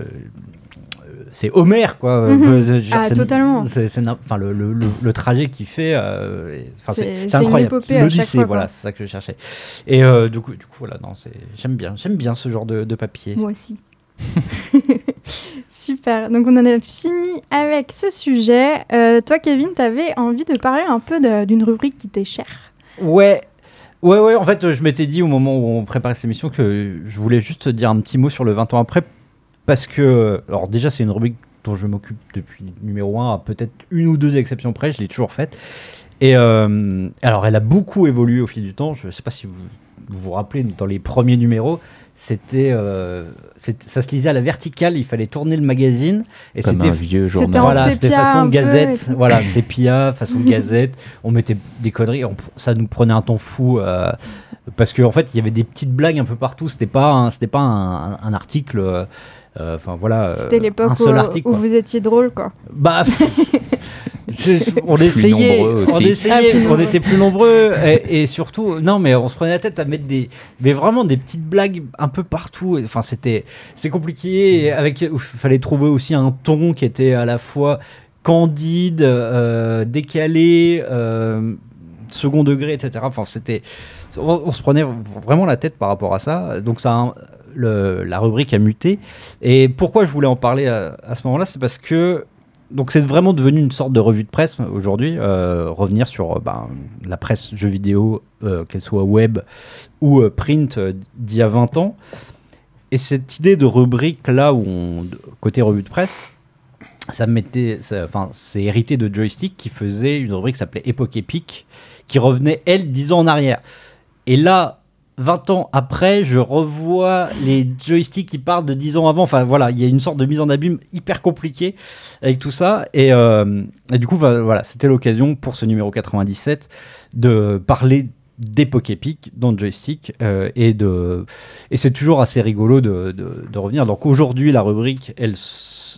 C'est Homère, quoi. Mhm. Euh, dire, Ah, totalement. c'est- Enfin, le, le, le, le trajet qu'il fait, euh, C'est- incroyable. L'Odyssée, voilà, c'est ça que je cherchais. Et euh, du coup, du coup, voilà, non, j'aime bien, j'aime bien ce genre de, de papier. Moi aussi. Super. Donc on en a fini avec ce sujet. Euh, toi, Kevin, tu avais envie de parler un peu d'une rubrique qui t'est chère. Ouais. Ouais, ouais, en fait, je m'étais dit au moment où on préparait cette émission que je voulais juste dire un petit mot sur le 20 ans après, parce que, alors déjà, c'est une rubrique dont je m'occupe depuis numéro 1, à peut-être une ou deux exceptions près, je l'ai toujours faite. Et euh, alors, elle a beaucoup évolué au fil du temps, je sais pas si vous vous, vous rappelez, dans les premiers numéros, c'était, euh, ça se lisait à la verticale, il fallait tourner le magazine, et Comme c'était un vieux journal. en voilà, c'était façon gazette, voilà, sépia, façon gazette. On mettait des conneries, on- ça nous prenait un temps fou euh, parce qu'en fait, il y avait des petites blagues un peu partout. C'était pas, c'était pas un, un article. Euh, euh, Enfin voilà, euh, C'était l'époque où, article. où vous étiez drôle, quoi. Bah, on essayait, on essayait, Ah, on était plus nombreux et, et surtout, non mais on se prenait la tête à mettre des, mais vraiment des petites blagues un peu partout. Et, Enfin c'était, c'est compliqué. et Avec, il fallait trouver aussi un ton qui était à la fois candide, euh, décalé, euh, second degré, etc. Enfin c'était, on, on se prenait vraiment la tête par rapport à ça. Donc ça, a un- la rubrique a muté. Et pourquoi je voulais en parler à, ce moment-là, c'est parce que donc c'est vraiment devenu une sorte de revue de presse aujourd'hui, euh, revenir sur euh, ben, la presse jeux vidéo, euh, qu'elle soit web ou euh, print euh, d'il y a 20 ans. Et cette idée de rubrique là où on, côté revue de presse, ça mettait, enfin c'est hérité de Joystick qui faisait une rubrique qui s'appelait Époque épique, qui revenait elle 10 ans en arrière. Et là, 20 ans après, je revois les joysticks qui partent de 10 ans avant. Enfin voilà, il y a une sorte de mise en abîme hyper compliquée avec tout ça. Et, euh, du coup, voilà, c'était l'occasion pour ce numéro 97 de parler d'époque épique dans le joystick euh, et et c'est toujours assez rigolo de, revenir donc aujourd'hui la rubrique elle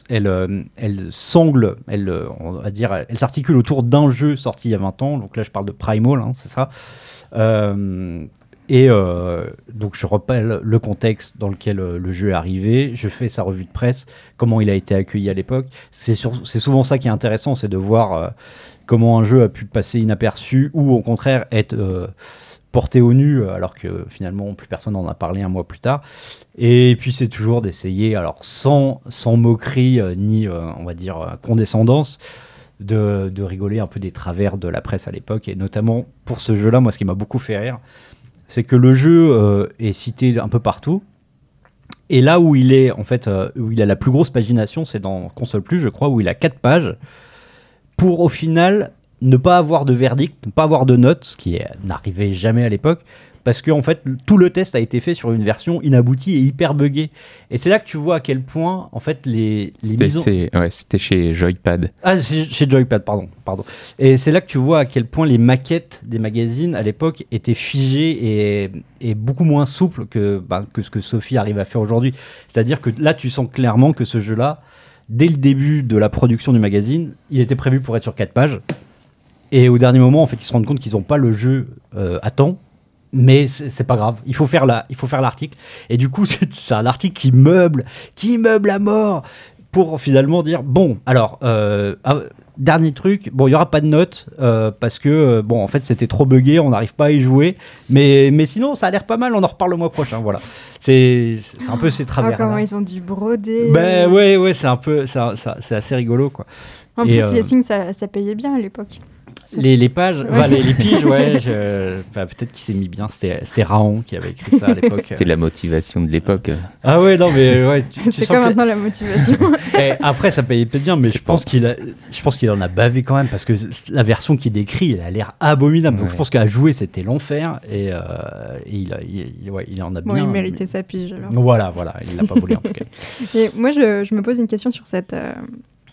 elle euh, elle sangle elle on va dire elle s'articule autour d'un jeu sorti il y a 20 ans donc là je parle de Primal hein, c'est ça et euh, donc je rappelle le contexte dans lequel euh, le jeu est arrivé, je fais sa revue de presse, comment il a été accueilli à l'époque. C'est souvent ça qui est intéressant, c'est de voir euh, comment un jeu a pu passer inaperçu ou au contraire être porté au nu alors que finalement plus personne n'en a parlé un mois plus tard. Et puis c'est toujours d'essayer, alors sans, sans moquerie ni on va dire condescendance, de, de rigoler un peu des travers de la presse à l'époque. Et notamment pour ce jeu-là, moi ce qui m'a beaucoup fait rire, c'est que le jeu euh, est cité un peu partout. Et là où il est, en fait, euh, où il a la plus grosse pagination, c'est dans Console Plus, je crois, où il a 4 pages, pour au final ne pas avoir de verdict, ne pas avoir de note, ce qui n'arrivait jamais à l'époque, parce que en fait tout le test a été fait sur une version inaboutie et hyper buggée. Et c'est là que tu vois à quel point en fait les, les C'était mises en- c'est- ouais, c'était chez Joypad. ah, chez, Joypad, pardon, pardon. Et c'est là que tu vois à quel point les maquettes des magazines à l'époque étaient figées et, et beaucoup moins souples que, bah, que ce que Sophie arrive à faire aujourd'hui. C'est-à-dire que là, tu sens clairement que ce jeu-là, dès le début de la production du magazine, il était prévu pour être sur 4 pages. Et au dernier moment, en fait, ils se rendent compte qu'ils n'ont pas le jeu euh, à temps. Mais c'est pas grave, il faut faire la, il faut faire l'article. Et du coup, c'est un article qui meuble, qui meuble à mort pour finalement dire bon, alors euh, ah, dernier truc, bon, il y aura pas de notes euh, parce que euh, bon, en fait, c'était trop buggé, on n'arrive pas à y jouer. Mais mais sinon, ça a l'air pas mal. On en reparle le mois prochain. Voilà, c'est un peu ces Ah, travers. comment ils ont dû broder. Ben ouais, ouais, c'est un peu, c'est assez rigolo quoi. En Et, plus, les signes, ça, ça payait bien à l'époque. Les, les pages, Ouais. enfin, les, les piges, ouais, je- enfin, peut-être qu'il s'est mis bien. C'était Raon qui avait écrit ça à l'époque. C'était la motivation de l'époque. Ah ouais, non, mais ouais, C'est comme que- maintenant la motivation. Eh, après, ça payait peut-être bien, mais je pense qu'il a, je pense qu'il en a bavé quand même parce que la version qu'il décrit, elle a l'air abominable. Donc je pense qu'à jouer, c'était l'enfer et, euh, et il, a- il- ouais, il en a bon, bien. il méritait sa pige alors. Voilà, voilà, il l'a pas volé en tout cas. Et moi, je, je me pose une question sur cette, euh,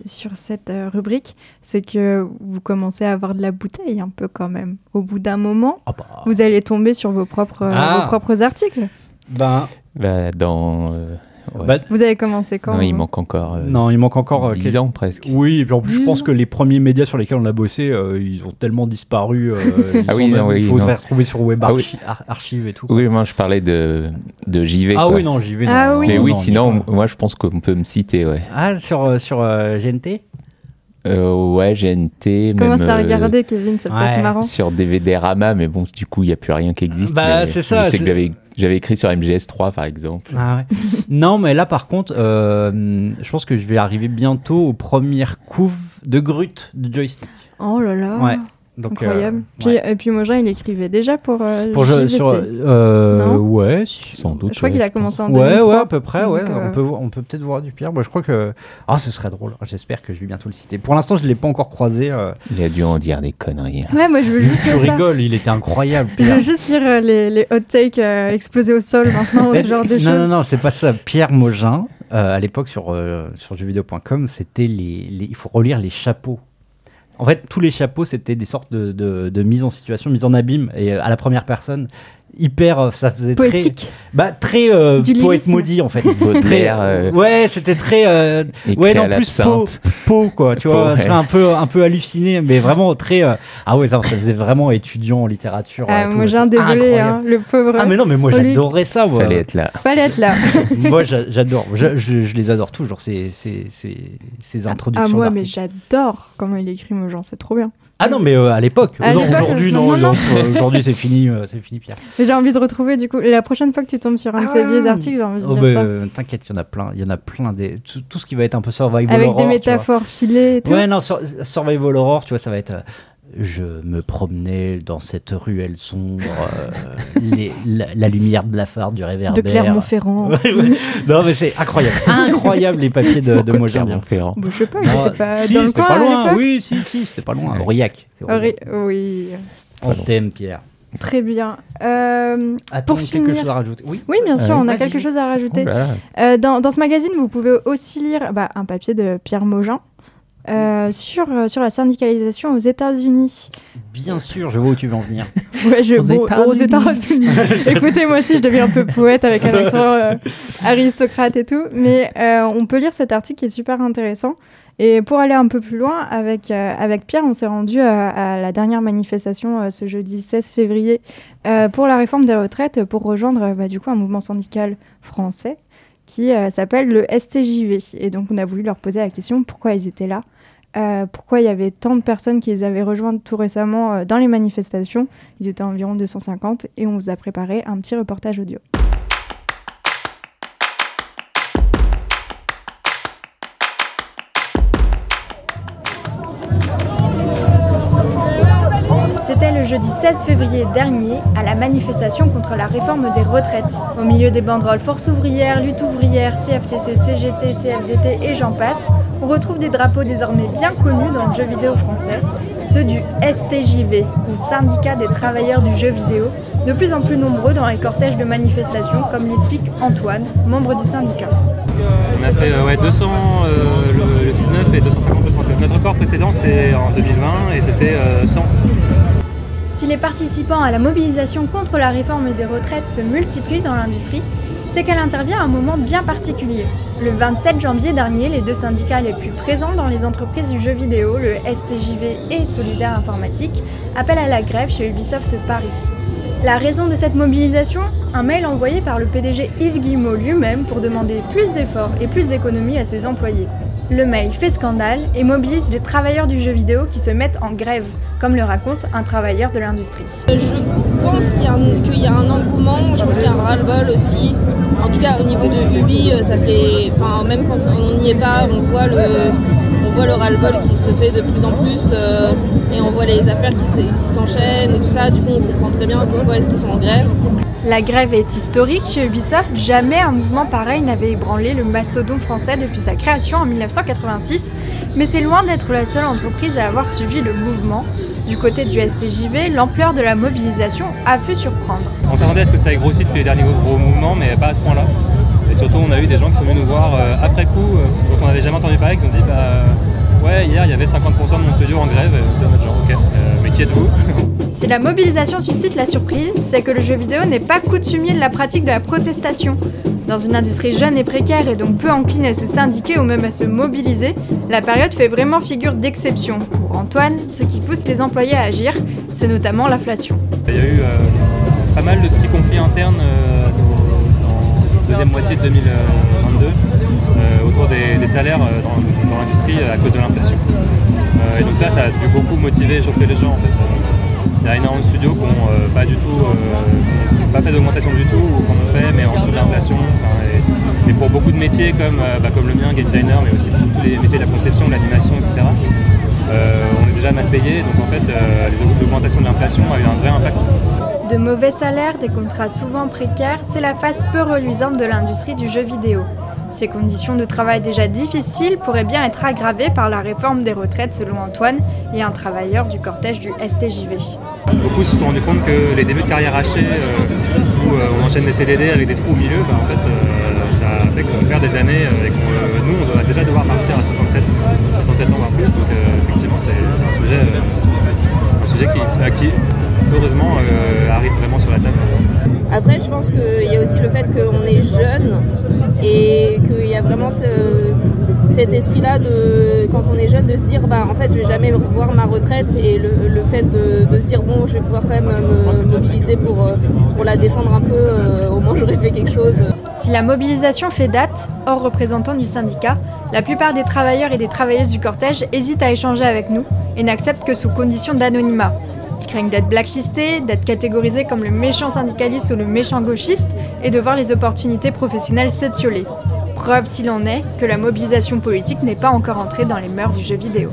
sur cette euh, rubrique. C'est que vous commencez à avoir de la bouteille un peu quand même. Au bout d'un moment, Ah bah, vous allez tomber sur vos propres, euh, Ah. vos propres articles. ben, Bah, dans. euh, ouais, Bah, Vous avez commencé quand non, il manque encore euh, non, il manque encore euh, 10 quelques- ans presque. Oui, et puis en plus, je pense que les premiers médias sur lesquels on a bossé, euh, ils ont tellement disparu. euh, ils Ah oui, même- non, oui, il faudrait non. retrouver sur Web Ah oui. Archi- Ar- Archive et tout. Oui, moi je parlais de, de JV. ah quoi. oui, non, vais. Ah non, oui. Mais oui, sinon, moi je pense qu'on peut me citer, ouais. Ah, sur, euh, sur euh, GNT Euh, ouais, GNT, Commence même à euh, regarder, Kevin, ça peut ouais. être marrant. sur DVD Rama, mais bon, du coup, il n'y a plus rien qui existe. Bah, c'est ça, Je sais que j'avais, j'avais écrit sur MGS3, par exemple. Ah ouais. non, mais là, par contre, euh, je pense que je vais arriver bientôt aux premières couves de Grut de joystick. Oh là là. Ouais. Donc, Incroyable. euh, Puis, ouais. Et puis Mogin, il écrivait déjà pour, euh, Pour je- JVC. sur, euh, Non ouais, Sans doute. Je crois ouais, qu'il a je commencé pense. en ouais, 2003. ouais, à peu près, ouais. Donc, euh, On peut, on peut peut-être voir du pire. Moi, je crois que, ah, ce serait drôle. J'espère que je vais bientôt le citer. Pour l'instant, je l'ai pas encore croisé. euh. Il a dû en dire des conneries. Ouais, moi je veux juste tu rigoles, il était incroyable. Je Pierre. veux juste lire euh, les, les hot takes euh, explosés au sol maintenant, ce genre de non, choses. non, non, c'est pas ça. Pierre Mogin, euh, à l'époque sur, euh, sur jeuxvideo.com, c'était les, les- Il faut relire les chapeaux. En fait, tous les chapeaux, c'était des sortes de, de, de mise en situation, mise en abîme, et euh, à la première personne. hyper euh, ça faisait Poétique. très bah très euh, Du poète lyrisme. maudit en fait très Baudelaire, euh, ouais c'était très euh, ouais non plus l'absinthe. Poe, quoi tu Poe, vois un ouais. un peu un peu halluciné mais vraiment très euh, ah ouais ça, ça faisait vraiment étudiant en littérature Ah, euh, tout, moi, j'ai un désolé, hein, le pauvre. ah mais non mais moi j'adorais ça moi Fallait être là. Fallait être là. moi j'a- j'adore je, je, je les adore toujours ces ces ces, ces Ah, introductions moi, mais j'adore comment il écrit Mojan, c'est trop bien. ah non mais euh, à l'époque À non l'époque, aujourd'hui non, non, non, non. non, aujourd'hui c'est fini euh, c'est fini Pierre Mais J'ai envie de retrouver, du coup, la prochaine fois que tu tombes sur un de ces Ah. vieux articles, j'ai envie de Oh, dire bah, ça. euh, T'inquiète, il y en a plein, il y en a plein des tout, tout ce qui va être un peu survival Avec horror. des tu vois. métaphores filées et tout. Ouais, non, sur- survival horror, tu vois, ça va être. Euh, je me promenais dans cette ruelle sombre, euh, les- la, la lumière de la phare du réverbère. de Clermont-Ferrand. Ouais, ouais. Non, mais c'est incroyable, incroyable les papiers de, de Mogin. Clermont-Ferrand Bon, je sais pas, Non, pas si, dans le c'était coin pas loin. Oui, si, si, c'était pas loin. Aurillac. c'est Aurillac. Auri- Oui, On t'aime, Pierre. très bien. Euh, Attends, Pour quelque finir- chose à rajouter. Oui. oui, bien sûr, Euh, on a vas-y, quelque chose à rajouter. Oh. Euh, dans, dans ce magazine, vous pouvez aussi lire bah, un papier de Pierre Mogin euh, sur, euh, sur la syndicalisation aux États-Unis. Bien sûr, je vois où tu veux en venir. Ouais, je, Aux bon, aux États-Unis. États-Unis. Écoutez, moi aussi, je deviens un peu poète avec un accent euh, aristocrate et tout. Mais euh, on peut lire cet article qui est super intéressant. Et pour aller un peu plus loin, avec, euh, avec Pierre, on s'est rendu à, à la dernière manifestation euh, ce jeudi 16 février euh, pour la réforme des retraites pour rejoindre bah, du coup un mouvement syndical français qui euh, s'appelle le STJV. Et donc on a voulu leur poser la question pourquoi ils étaient là, euh, pourquoi il y avait tant de personnes qui les avaient rejointes tout récemment euh, dans les manifestations? Ils étaient environ 250 et on vous a préparé un petit reportage audio. Le jeudi 16 février dernier à la manifestation contre la réforme des retraites. Au milieu des banderoles Force ouvrière, Lutte ouvrière, CFTC, CGT, CFDT et j'en passe, on retrouve des drapeaux désormais bien connus dans le jeu vidéo français, ceux du STJV, ou Syndicat des travailleurs du jeu vidéo, de plus en plus nombreux dans les cortèges de manifestations, comme l'explique Antoine, membre du syndicat. On a fait euh, ouais, 200 euh, le, le 19 et 250 le 31. Notre record précédent c'était en 2020 et c'était euh, 100. Si les participants à la mobilisation contre la réforme des retraites se multiplient dans l'industrie, c'est qu'elle intervient à un moment bien particulier. Le 27 janvier dernier, les deux syndicats les plus présents dans les entreprises du jeu vidéo, le STJV et Solidaire Informatique, appellent à la grève chez Ubisoft Paris. La raison de cette mobilisation? Un mail envoyé par le PDG Yves Guillemot lui-même pour demander plus d'efforts et plus d'économies à ses employés. Le mail fait scandale et mobilise les travailleurs du jeu vidéo qui se mettent en grève, comme le raconte un travailleur de l'industrie. Je pense qu'il y, a un- engouement, je pense qu'il y a un ras-le-bol aussi. En tout cas, au niveau de Ubi, euh, ça fait. Enfin, même quand on n'y est pas, on voit le, voit le ras-le-bol qui se fait de plus en plus euh, et on voit les affaires qui s'e- qui s'enchaînent et tout ça. Du coup, on comprend très bien pourquoi est-ce qu'ils sont en grève. La grève est historique chez Ubisoft, jamais un mouvement pareil n'avait ébranlé le mastodon français depuis sa création en 1986, mais c'est loin d'être la seule entreprise à avoir suivi le mouvement. Du côté du STJV, l'ampleur de la mobilisation a pu surprendre. On s'attendait à ce que ça ait grossi depuis les derniers gros mouvements, mais pas à ce point-là. Et surtout, on a eu des gens qui sont venus nous voir euh, après coup, euh, dont on n'avait jamais entendu parler, qui nous ont dit bah euh, ouais, hier il y avait 50% de mon studio en grève. Et on genre, ok, mais qui êtes-vous Si la mobilisation suscite la surprise, c'est que le jeu vidéo n'est pas coutumier de la pratique de la protestation. Dans une industrie jeune et précaire et donc peu encline à se syndiquer ou même à se mobiliser, la période fait vraiment figure d'exception. Pour Antoine, ce qui pousse les employés à agir, c'est notamment l'inflation. Il y a eu euh, pas mal de petits conflits internes euh, deuxième moitié de 2022 euh, autour des, des salaires euh, dans, dans l'industrie euh, à cause de l'inflation. Et donc ça, ça a dû beaucoup motiver et chauffer les gens en fait. Il y a énormément de studios qui n'ont pas du tout, euh, pas fait d'augmentation du tout ou ont fait mais en dessous de l'inflation. Enfin, et, et pour beaucoup de métiers comme, euh, bah, comme le mien, game designer, mais aussi tous les métiers de la conception, de l'animation, etc. on est déjà mal payé, donc en fait les- l'augmentation de l'inflation a eu un vrai impact. De mauvais salaires, des contrats souvent précaires, c'est la face peu reluisante de l'industrie du jeu vidéo. Ces conditions de travail déjà difficiles pourraient bien être aggravées par la réforme des retraites selon Antoine et un travailleur du cortège du STJV. Beaucoup se sont rendus compte que les débuts de carrière hachée, euh, où euh, on enchaîne des CDD avec des trous au milieu, bah, en fait, euh, ça fait qu'on perd des années et qu'on, nous, on doit déjà devoir partir à 67, 67 ans voire plus. Donc effectivement, c'est un sujet, qui, qui heureusement, euh, arrive vraiment sur la table. fait qu'on est jeune et qu'il y a vraiment ce, cet esprit-là de quand on est jeune de se dire bah en fait je vais jamais revoir ma retraite et le, fait de, se dire bon je vais pouvoir quand même me mobiliser pour, pour la défendre un peu, au moins j'aurais fait quelque chose. Si la mobilisation fait date, hors représentant du syndicat, la plupart des travailleurs et des travailleuses du cortège hésitent à échanger avec nous et n'acceptent que sous condition d'anonymat. Craignent d'être blacklistés, d'être catégorisés comme le méchant syndicaliste ou le méchant gauchiste et de voir les opportunités professionnelles s'étioler. Preuve s'il en est que la mobilisation politique n'est pas encore entrée dans les mœurs du jeu vidéo.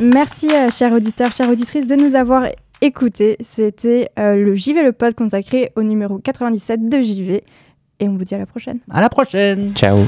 Merci, euh, chers auditeurs, chères auditrices, de nous avoir écoutés. C'était euh, le JV le pod consacré au numéro 97 de JV. Et on vous dit à la prochaine. À la prochaine. Ciao.